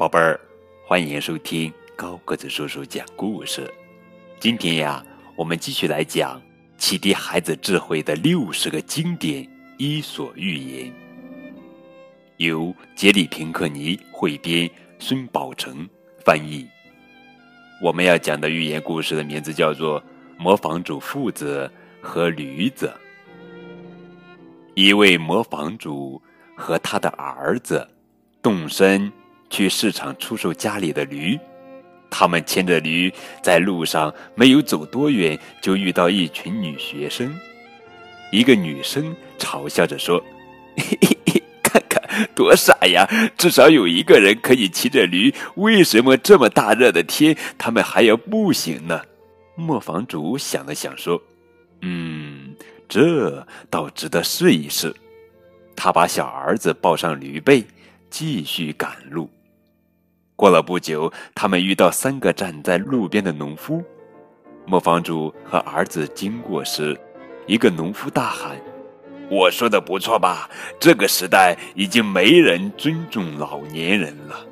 宝贝儿，欢迎收听高个子叔叔讲故事。今天呀，我们继续来讲启迪孩子智慧的六十个经典伊索寓言，由杰里平克尼汇编，孙宝成翻译。我们要讲的寓言故事的名字叫做《磨坊主父子和驴子》。一位磨坊主和他的儿子动身。去市场出售家里的驴，他们牵着驴在路上没有走多远，就遇到一群女学生。一个女生嘲笑着说：“嘿嘿嘿，看看多傻呀！至少有一个人可以骑着驴，为什么这么大热的天，他们还要步行呢？”磨坊主想了想说：“嗯，这倒值得试一试。”他把小儿子抱上驴背，继续赶路。过了不久，他们遇到三个站在路边的农夫。磨坊主和儿子经过时，一个农夫大喊：“我说的不错吧？这个时代已经没人尊重老年人了。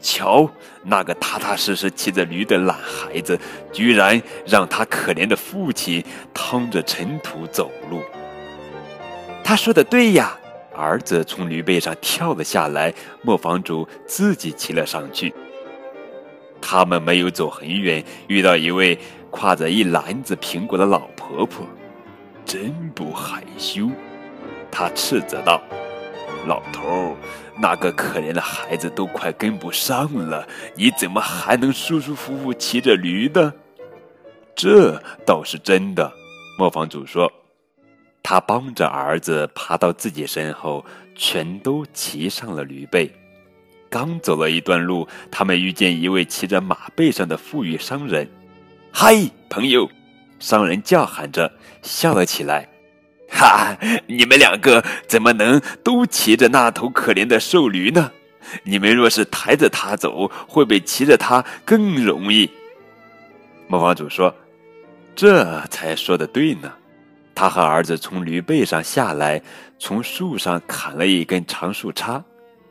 瞧，那个踏踏实实骑着驴的懒孩子，居然让他可怜的父亲趟着尘土走路。”他说的对呀。儿子从驴背上跳了下来，磨坊主自己骑了上去。他们没有走很远，遇到一位挎着一篮子苹果的老婆婆，真不害羞。她斥责道：“老头，那个可怜的孩子都快跟不上了，你怎么还能舒舒服服骑着驴呢？”这倒是真的，磨坊主说。他帮着儿子爬到自己身后，全都骑上了驴背。刚走了一段路，他们遇见一位骑着马背上的富裕商人。“嗨，朋友！”商人叫喊着，笑了起来。“哈，你们两个怎么能都骑着那头可怜的瘦驴呢？你们若是抬着它走，会比骑着它更容易。”磨坊主说：“这才说的对呢。”他和儿子从驴背上下来，从树上砍了一根长树杈。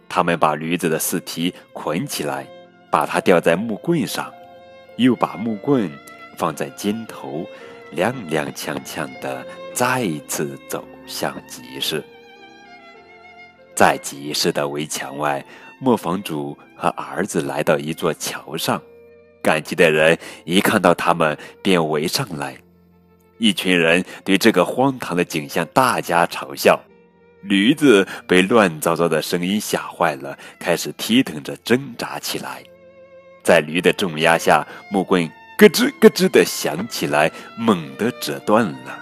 他们把驴子的四蹄捆起来，把它吊在木棍上，又把木棍放在肩头，踉踉跄跄的再次走向集市。在集市的围墙外，磨坊主和儿子来到一座桥上，赶集的人一看到他们，便围上来。一群人对这个荒唐的景象大加嘲笑，驴子被乱糟糟的声音吓坏了，开始踢腾着挣扎起来。在驴的重压下，木棍咯吱咯吱地响起来，猛地折断了。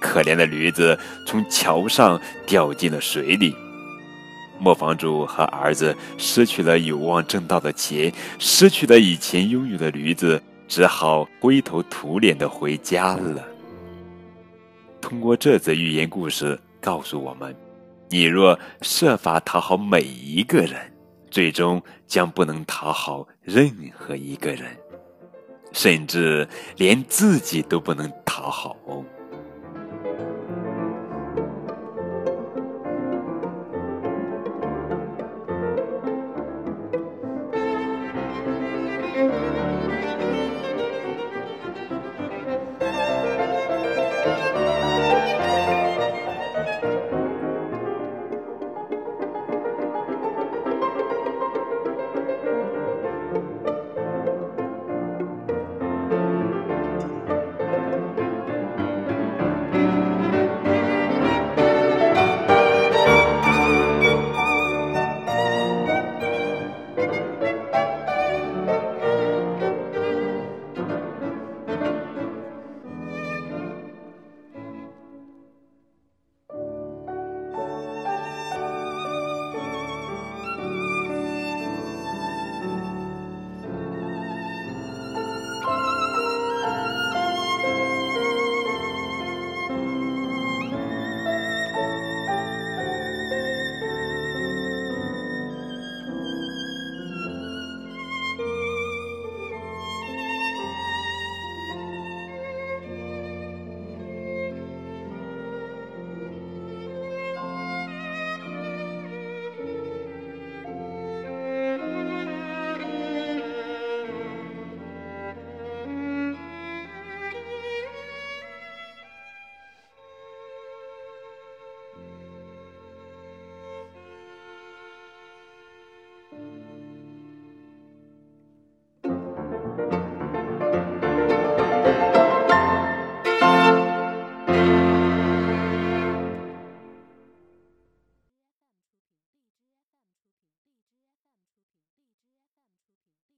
可怜的驴子从桥上掉进了水里。磨坊主和儿子失去了有望挣到的钱，失去了以前拥有的驴子，只好灰头土脸地回家了。通过这则寓言故事告诉我们：你若设法讨好每一个人，最终将不能讨好任何一个人，甚至连自己都不能讨好哦。